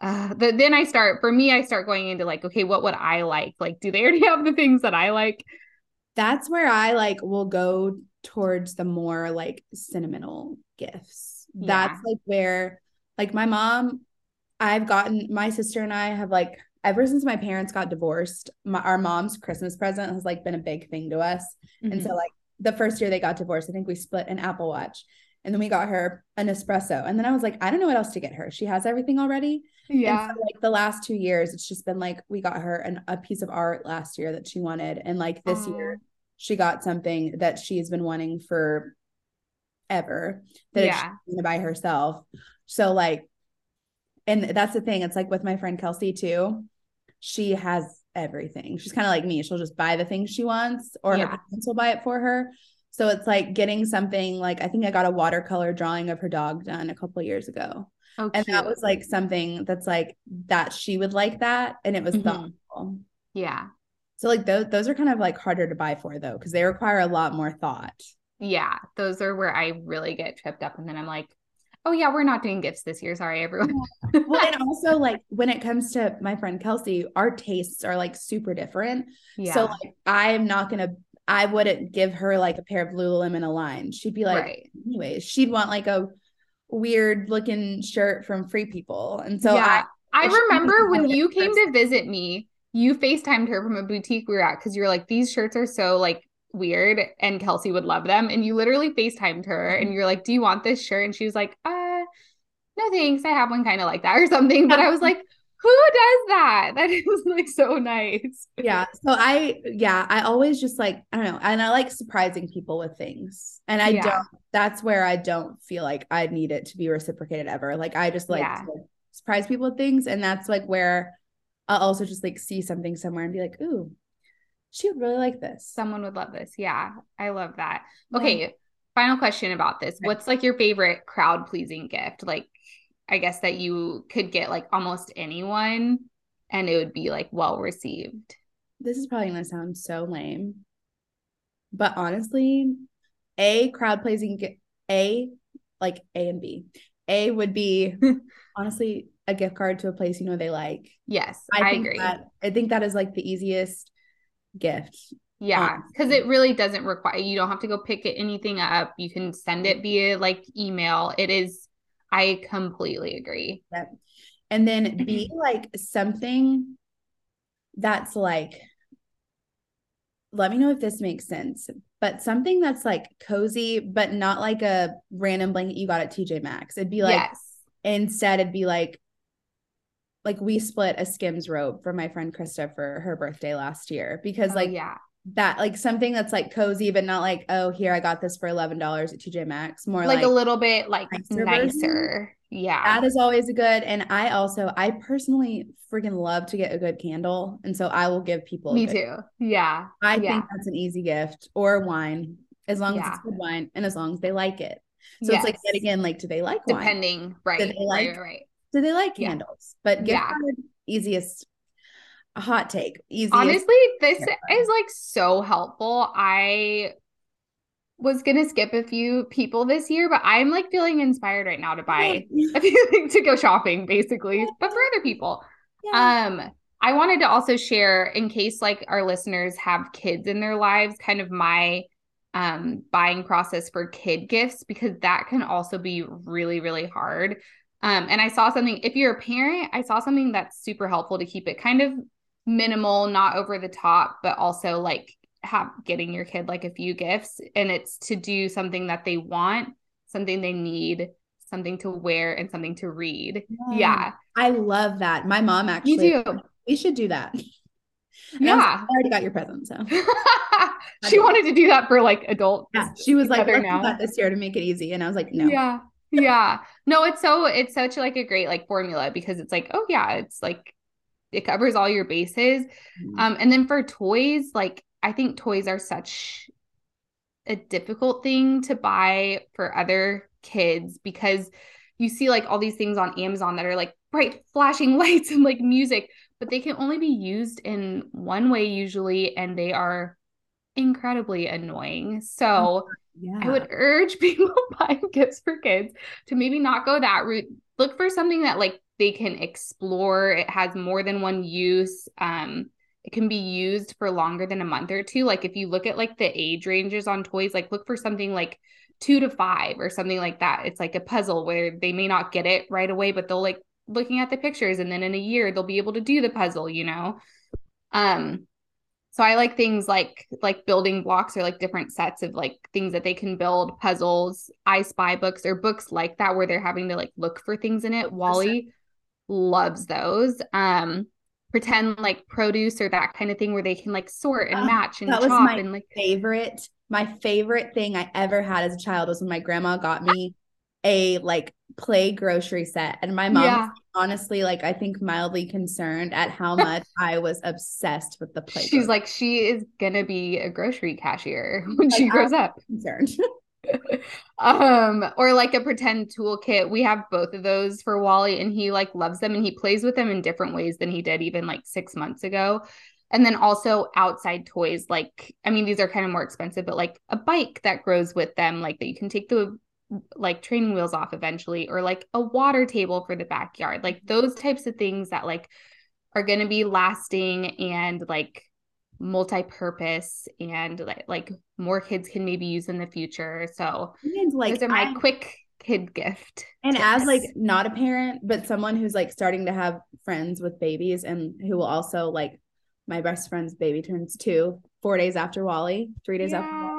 uh the, then I start for me I start going into like okay, what would I like? Like do they already have the things that I like? that's where I like will go towards the more like sentimental gifts. That's like where like my mom, I've gotten my sister and I have like ever since my parents got divorced, my, our mom's Christmas present has like been a big thing to us. And Mm-hmm. so like the first year they got divorced, I think we split an Apple Watch. And then we got her an espresso. And then I was like, I don't know what else to get her. She has everything already. yeah. And so, like the last two years, it's just been like we got her an, a piece of art last year that she wanted, and like this year, she got something that she's been wanting for ever that Yeah. she's gonna buy herself. So like, and that's the thing. It's like with my friend Kelsey too. She has everything. She's kind of like me. She'll just buy the things she wants, or Yeah. her parents will buy it for her. So it's like getting something like I think I got a watercolor drawing of her dog done a couple years ago Oh, and that was like something that's like that she would like that and it was Mhm. thoughtful yeah. so like those those are kind of like harder to buy for though because they require a lot more thought Yeah. Those are where I really get tripped up. And then I'm like, oh, yeah, we're not doing gifts this year. Sorry, everyone. well and also like when it comes to my friend kelsey our tastes are like super different yeah. so like i'm not gonna i wouldn't give her like a pair of lululemon aligned she'd be like right. anyways she'd want like a weird looking shirt from free people and so yeah. I, she remember when you came to visit me, you FaceTimed her from a boutique we were at because you were like, these shirts are so like weird and Kelsey would love them. And you literally FaceTimed her Mm-hmm. and you're like, do you want this shirt? And she was like, uh, no thanks. I have one kind of like that or something. But I was like, Who does that? That is like so nice. Yeah. So I, yeah, I always just like, I don't know. And I like surprising people with things. And I Yeah. don't, that's where I don't feel like I need it to be reciprocated ever. Like I just like Yeah. to surprise people with things. And that's like where I'll also just like see something somewhere and be like, ooh, she would really like this. Someone would love this. Yeah, I love that. Yeah. Okay, final question about this. What's like your favorite crowd pleasing gift? Like, I guess that you could get like almost anyone and it would be like well received. This is probably going to sound so lame. But honestly, A, crowd pleasing, A, like A and B. A would be honestly a gift card to a place you know they like. Yes, I, think agree. That, I think that is like the easiest gift. Yeah, um, because it really doesn't require you don't have to go pick it, anything up. You can send it via like email. It is, I completely agree. Yep. And then be like something that's like, let me know if this makes sense, but something that's like cozy, but not like a random blanket you got at TJ Maxx. It'd be like, yes. instead, it'd be like, like we split a Skims robe for my friend Krista for her birthday last year because Oh, like yeah. that, like something that's like cozy, but not like, oh, here I got this for $11 at TJ Maxx. More Like, like, a little bit like nicer nicer. Yeah. That is always a good. And I also, I personally freaking love to get a good candle. And so I will give people. Me too. Yeah. I Yeah. think that's an easy gift or wine, as long as it's good wine and as long as they like it. So it's like, yet again, like, do they like wine? depending, right? they like- right, right. Do they like Yeah. candles? But gift Yeah. card, easiest, hot take, easiest. Honestly, this is like so helpful. I was gonna skip a few people this year, but I'm like feeling inspired right now to buy a few things to go shopping, basically, but for other people. Yeah. Um, I wanted to also share in case like our listeners have kids in their lives, kind of my um buying process for kid gifts because that can also be really really hard. Um and I saw something if you're a parent, I saw something that's super helpful to keep it kind of minimal, not over the top, but also like have getting your kid like a few gifts and it's to do something that they want, something they need, something to wear and something to read. Yeah. I love that. My mom Me actually, too. we should do that. And Yeah. I already got your present. So she wanted to do that for like adult. yeah, she was like, do that this year to make it easy. And I was like, no. Yeah. Yeah. No, it's so it's such like a great like formula because it's like, oh yeah, it's like it covers all your bases. Mhm. Um and then for toys, like I think toys are such a difficult thing to buy for other kids because you see like all these things on Amazon that are like bright flashing lights and like music, but they can only be used in one way usually and they are incredibly annoying. So yeah. I would urge people buying gifts for kids to maybe not go that route. Look for something that like they can explore. It has more than one use. Um, it can be used for longer than a month or two. Like if you look at like the age ranges on toys, like look for something like two to five or something like that. It's like a puzzle where they may not get it right away, but they'll like looking at the pictures and then in a year they'll be able to do the puzzle, you know? Um, so I like things like like building blocks or like different sets of like things that they can build, puzzles, I spy books or books like that where they're having to like look for things in it. Wally loves those. Um pretend like produce or that kind of thing where they can like sort and Ah, match and that was my and like favorite my favorite thing i ever had as a child was when my grandma got me a like play grocery set and my mom Yeah. honestly like i think mildly concerned at how much i was obsessed with the play she's grocery like she is gonna be a grocery cashier when Like, she grows up. concerned um or like a pretend toolkit we have both of those for wally and he like loves them and he plays with them in different ways than he did even like six months ago and then also outside toys like i mean these are kind of more expensive but like a bike that grows with them like that you can take the like training wheels off eventually or like a water table for the backyard like those types of things that like are going to be lasting and like multi-purpose and like, like more kids can maybe use in the future so and like those are my I- quick kid gift and as like not a parent but someone who's like starting to have friends with babies and who will also like my best friend's baby turns two four days after wally three days after wally Yeah.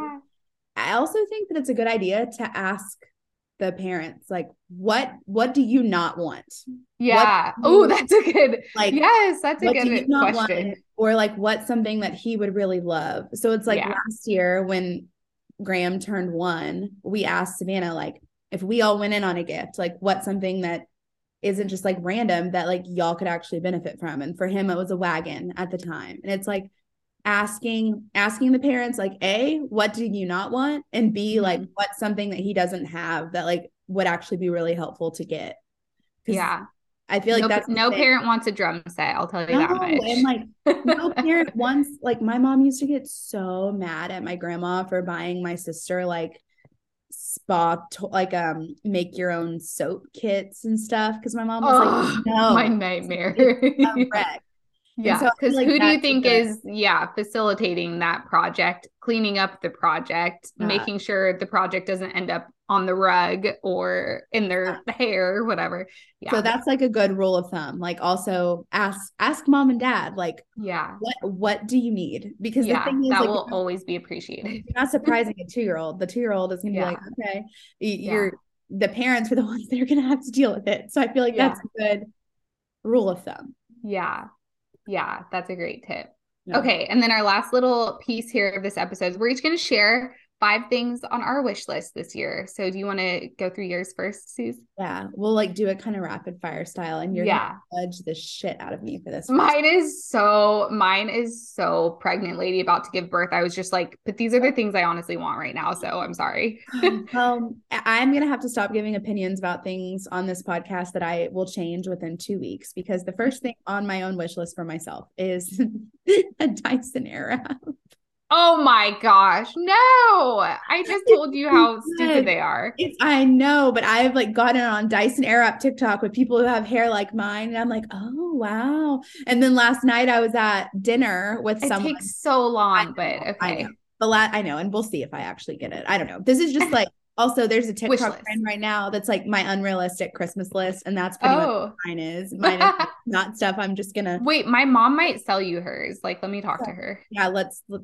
I also think that it's a good idea to ask the parents like what what do you not want Yeah. Oh, that's a good. like yes, that's a what do you good question. want? or like what's something that he would really love so it's like Yeah. last year when graham turned one we asked savannah like if we all went in on a gift like what's something that isn't just like random that like y'all could actually benefit from and for him it was a wagon at the time and it's like asking asking the parents like a what do you not want and b like Mhm. what's something that he doesn't have that like would actually be really helpful to get Yeah. i feel like no, that's no parent wants a drum set. I'll tell you that No, much. and like no parent wants like my mom used to get so mad at my grandma for buying my sister like spa to- like um make your own soap kits and stuff because my mom was oh, like no my nightmare. Yeah. so Because like who do you think the- is, yeah, facilitating that project, cleaning up the project, Uh, making sure the project doesn't end up on the rug or in their hair or whatever? Yeah. so that's like a good rule of thumb like also ask ask mom and dad like yeah. what what do you need because Yeah. the thing is That like will always be appreciated. you're not surprising a two-year-old the two-year-old is gonna be like okay you're the parents are the ones that are gonna have to deal with it so i feel like Yeah. that's a good rule of thumb Yeah. Yeah. That's a great tip. Yeah. Okay. And then our last little piece here of this episode, we're each going to share five things on our wish list this year. So do you want to go through yours first, Suze? Yeah, we'll like do it kind of rapid fire style, and you're Yeah. gonna judge the shit out of me for this. Mine is so mine is so pregnant lady about to give birth. I was just like, but these are the things I honestly want right now. So I'm sorry. um, I'm gonna have to stop giving opinions about things on this podcast that I will change within two weeks because the first thing on my own wish list for myself is a Dyson Era. Oh my gosh. No. I just told you how stupid they are. It's I know, but I've like gotten on Dyson Airwrap TikTok with people who have hair like mine, and I'm like, oh wow. And then last night I was at dinner with It someone. takes so long, but know, okay. know. The la- I know, and we'll see if I actually get it. I don't know. This is just like also there's a TikTok trend right now that's like my unrealistic Christmas list, and that's pretty much Oh. what mine is. Mine is not stuff I'm just gonna Wait, my mom might sell you hers. Like, let me talk to her yeah. Let's let-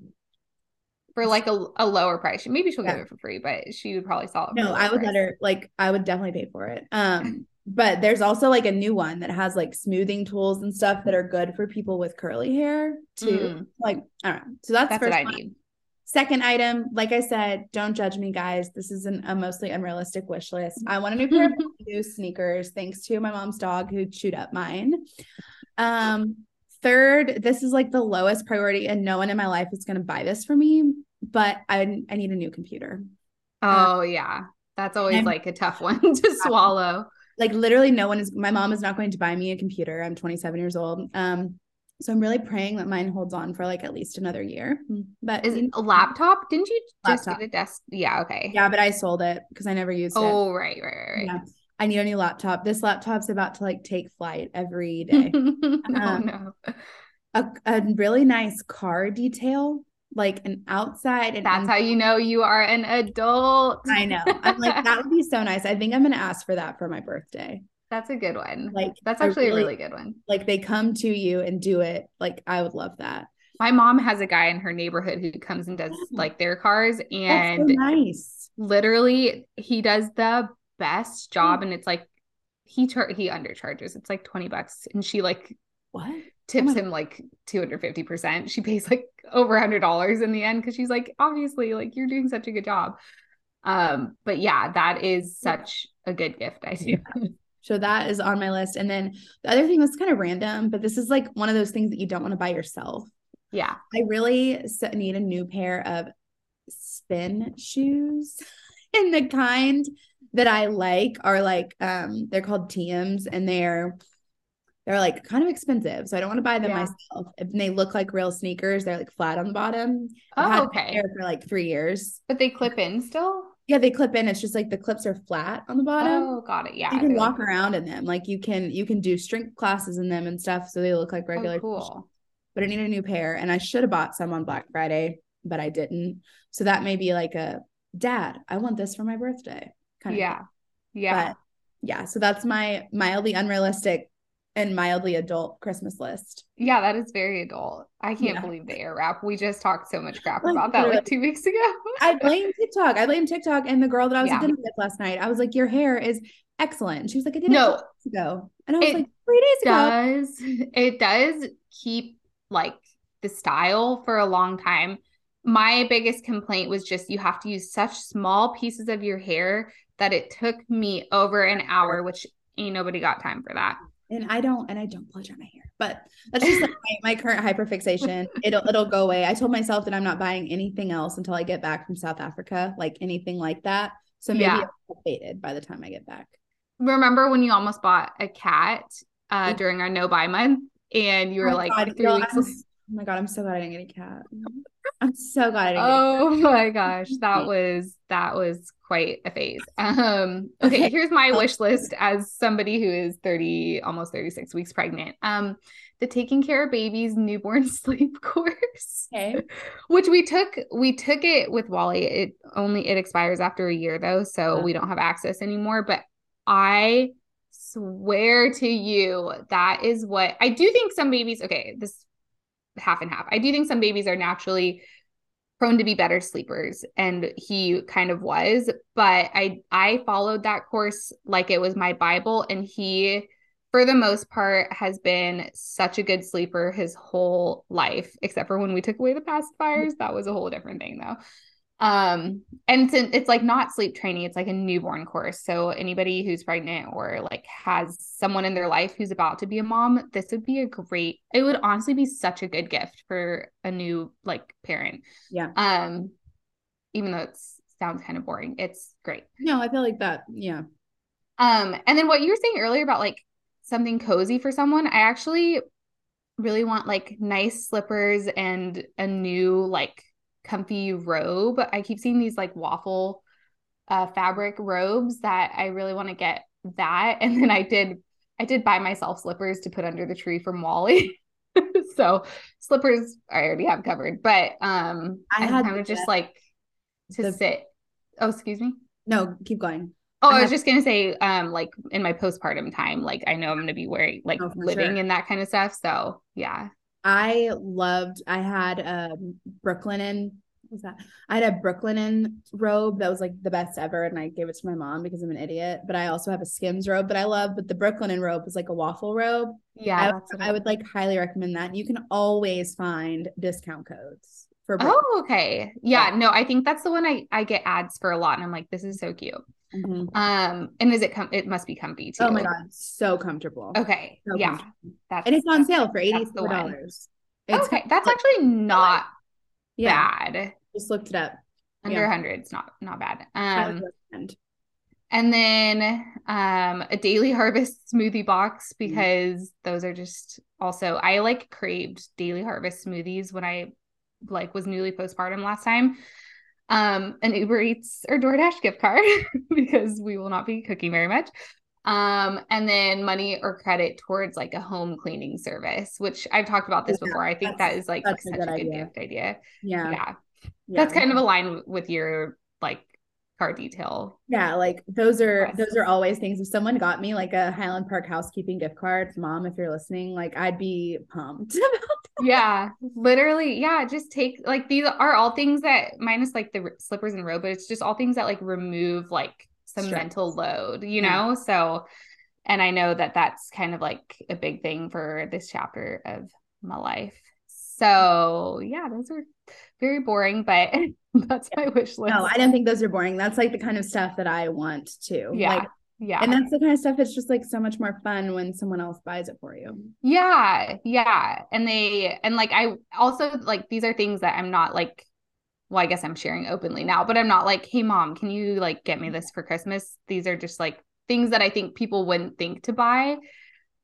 for like a, a lower price. Maybe she'll Yeah. give it for free, but she would probably sell it. no. I would price. let her like I would definitely pay for it. Um, but there's also like a new one that has like smoothing tools and stuff that are good for people with curly hair too. Mm. Like I don't know. So that's, That's first what I one. need. Second item, like I said, don't judge me, guys. This is an, a mostly unrealistic wish list. I want a new pair of new sneakers, thanks to my mom's dog who chewed up mine. Um, third, this is like the lowest priority, and no one in my life is going to buy this for me. But I I need a new computer. Oh yeah. That's always I'm- like a tough one to swallow. Like literally, no one is. My mom is not going to buy me a computer. I'm 27 years old. Um, so I'm really praying that mine holds on for like at least another year. But Is it a laptop? Didn't you just Laptop. get a desk? Yeah, okay. yeah, but I sold it because I never used it. Oh, right, right, right, right. Yeah. I need a new laptop. This laptop's about to like take flight every day. no, Um, no. a, a really nice car detail, like an outside and That's how you know you are an adult. I know. I'm like, that would be so nice. I think I'm gonna ask for that for my birthday. That's a good one. Like That's actually really- a really good one. Like they come to you and do it. Like I would love that. My mom has a guy in her neighborhood who comes and does oh. like their cars That's so and nice. literally he does the best job hmm. and it's like he char- he undercharges. It's like 20 bucks and she like What? Tips my- him like 250%. She pays like over a hundred dollars in the end because she's like, obviously, like you're doing such a good job. Um, but yeah, that is such a good gift idea. So that is on my list. And then the other thing that's kind of random, but this is like one of those things that you don't want to buy yourself. yeah. I really need a new pair of spin shoes. and the kind that I like are like um they're called Tiems and they're they're like kind of expensive. So I don't want to buy them Yeah. myself. And they look like real sneakers. They're like flat on the bottom. Oh, okay. pair for like three years. But they clip in still? Yeah, they clip in. It's just like the clips are flat on the bottom. Oh, got it. Yeah. you can walk around in them. Like you can you can do strength classes in them and stuff. So they look like oh, regular Oh, cool. but I need a new pair and I should have bought some on Black Friday, but I didn't. So that may be like a dad, I want this for my birthday kind of Yeah. thing. Yeah. But yeah, so that's my mildly unrealistic and mildly adult Christmas list. Yeah, that is very adult. I can't Yeah. believe the Airwrap. We just talked so much crap about that like two weeks ago. I blame TikTok. I blame TikTok and the girl that I was Yeah. dinner with last night. I was like, "Your hair is excellent." She was like, "I did it No. no. weeks ago," and I was It like, three days ago." does it does keep like the style for a long time. My biggest complaint was just you have to use such small pieces of your hair that it took me over an hour, which ain't nobody got time for that. And I don't, and I don't blow dry my hair, but that's just like my, my current hyperfixation. It'll it'll go away. I told myself that I'm not buying anything else until I get back from South Africa, like anything like that. So maybe Yeah. it'll faded by the time I get back. Remember when you almost bought a cat uh, during our no buy month and you were Oh like God, three girl, weeks I'm oh my god, I'm so glad I didn't get a cat. I'm so glad I didn't. Oh my gosh, that was that was quite a phase. Um okay, Okay. here's my wish list as somebody who is 30 almost 36 weeks pregnant. Um the Taking Cara Babies newborn sleep course. Okay. which we took we took it with Wally. It only it expires after a year though, so Yeah. we don't have access anymore, but I swear to you that is what I do think some babies okay, this half and half. I do think some babies are naturally prone to be better sleepers and he kind of was but i i followed that course like it was my bible and he for the most part has been such a good sleeper his whole life except for when we took away the pacifiers that was a whole different thing though um and it's, it's like not sleep training it's like a newborn course so anybody who's pregnant or like has someone in their life who's about to be a mom this would be a great it would honestly be such a good gift for a new like parent Yeah. um even though it sounds kind of boring it's great No, I feel like that. Yeah. um and then what you were saying earlier about like something cozy for someone i actually really want like nice slippers and a new like comfy robe i keep seeing these like waffle uh fabric robes that i really want to get that and then i did i did buy myself slippers to put under the tree from wally so slippers i already have covered but um I had kind of just best- like to the- sit oh excuse me No, keep going. Oh, I I was just gonna say, um, like in my postpartum time, like I know I'm gonna be wearing like Oh, living sure. in that kind of stuff. So yeah. I loved. I had um, a Brooklinen. What was that? I had a Brooklinen robe that was like the best ever, and I gave it to my mom because I'm an idiot. But I also have a Skims robe that I love. But the Brooklinen robe was like a waffle robe. Yeah. I, I would like highly recommend that. You can always find discount codes for. Brooklinen. Oh, okay. Yeah, no, I think that's the one I I get ads for a lot, and I'm like, this is so cute. Mhm. Um, and is it com- it must be comfy too. Oh my god, so comfortable. Okay. So yeah. comfortable. That's and it's on sale for eighty that's the dollars. Okay, that's actually not yeah. bad. Just looked it up. Under Yeah. a hundred, it's not not bad. Um, and then um a daily harvest smoothie box Mm-hmm. because those are just also I like craved daily harvest smoothies when I like was newly postpartum last time. Um an Uber Eats or DoorDash gift card because we will not be cooking very much. Um and then money or credit towards like a home cleaning service, which I've talked about this Yeah, before. I think that's- like that's a such good a good idea. gift idea. Yeah. Yeah. yeah. That's kind of aligned with your like car detail Yeah, like those are those are always things. If someone got me like a Highland Park housekeeping gift card, mom, if you're listening, like I'd be pumped. yeah literally yeah just take like these are all things that minus like the slippers and robe but it's just all things that like remove like some Stress. mental load you Yeah. know so and i know that that's kind of like a big thing for this chapter of my life so yeah those are very boring but that's my wish list no, I don't think those are boring. That's like the kind of stuff that I want to. yeah Like, yeah and that's the kind of stuff it's just like so much more fun when someone else buys it for you. Yeah, yeah. And they and like I also like these are things that I'm not like well, I guess I'm sharing openly now, but I'm not like, hey mom, can you like get me this for Christmas? These are just like things that I think people wouldn't think to buy.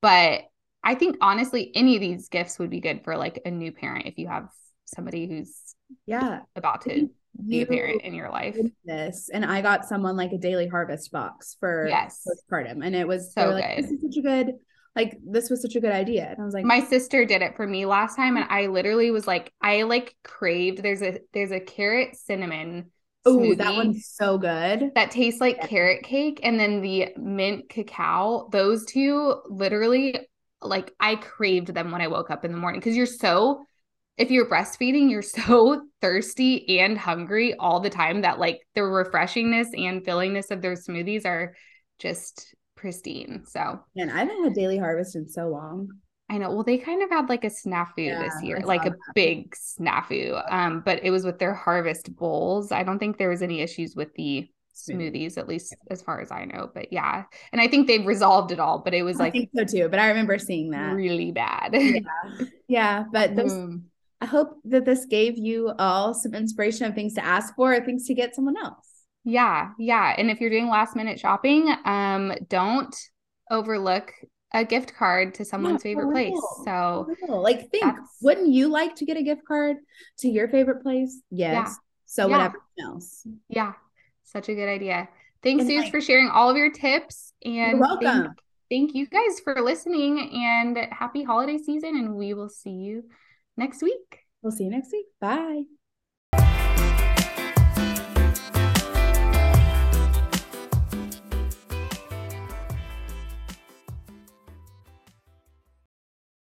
But I think honestly, any of these gifts would be good for like a new parent if you have somebody who's Yeah. about to be a parent in your life. this and I got someone like a daily harvest box for Yes. postpartum. And it was So were like, good. this is such a good like this was such a good idea. And I was like, my sister did it for me last time and i literally was like i like craved there's a there's a carrot cinnamon oh, that one's so good. that tastes like Yeah. carrot cake and then the mint cacao those two literally like I craved them when I woke up in the morning because you're so if you're breastfeeding, you're so thirsty and hungry all the time that like the refreshingness and fillingness of their smoothies are just pristine. So, and I haven't had Daily Harvest in so long. I know. Well, they kind of had like a snafu yeah, this year, like a that. big snafu. Um, but it was with their harvest bowls. I don't think there was any issues with the smoothies, at least as far as I know. But yeah, and I think they've resolved it all. But it was like so too. But I remember seeing that really bad. yeah, yeah. But those, um, I hope that this gave you all some inspiration of things to ask for, or things to get someone else. Yeah, yeah. And if you're doing last minute shopping, um, don't overlook a gift card to someone's yeah, favorite place. So, like, think, wouldn't you like to get a gift card to your favorite place? Yes. Yeah. So, yeah. whatever else. Yeah. Such a good idea. Thanks, Suze, like, for sharing all of your tips. And welcome. Thank, thank you guys for listening and happy holiday season. And we will see you next week. We'll see you next week. Bye.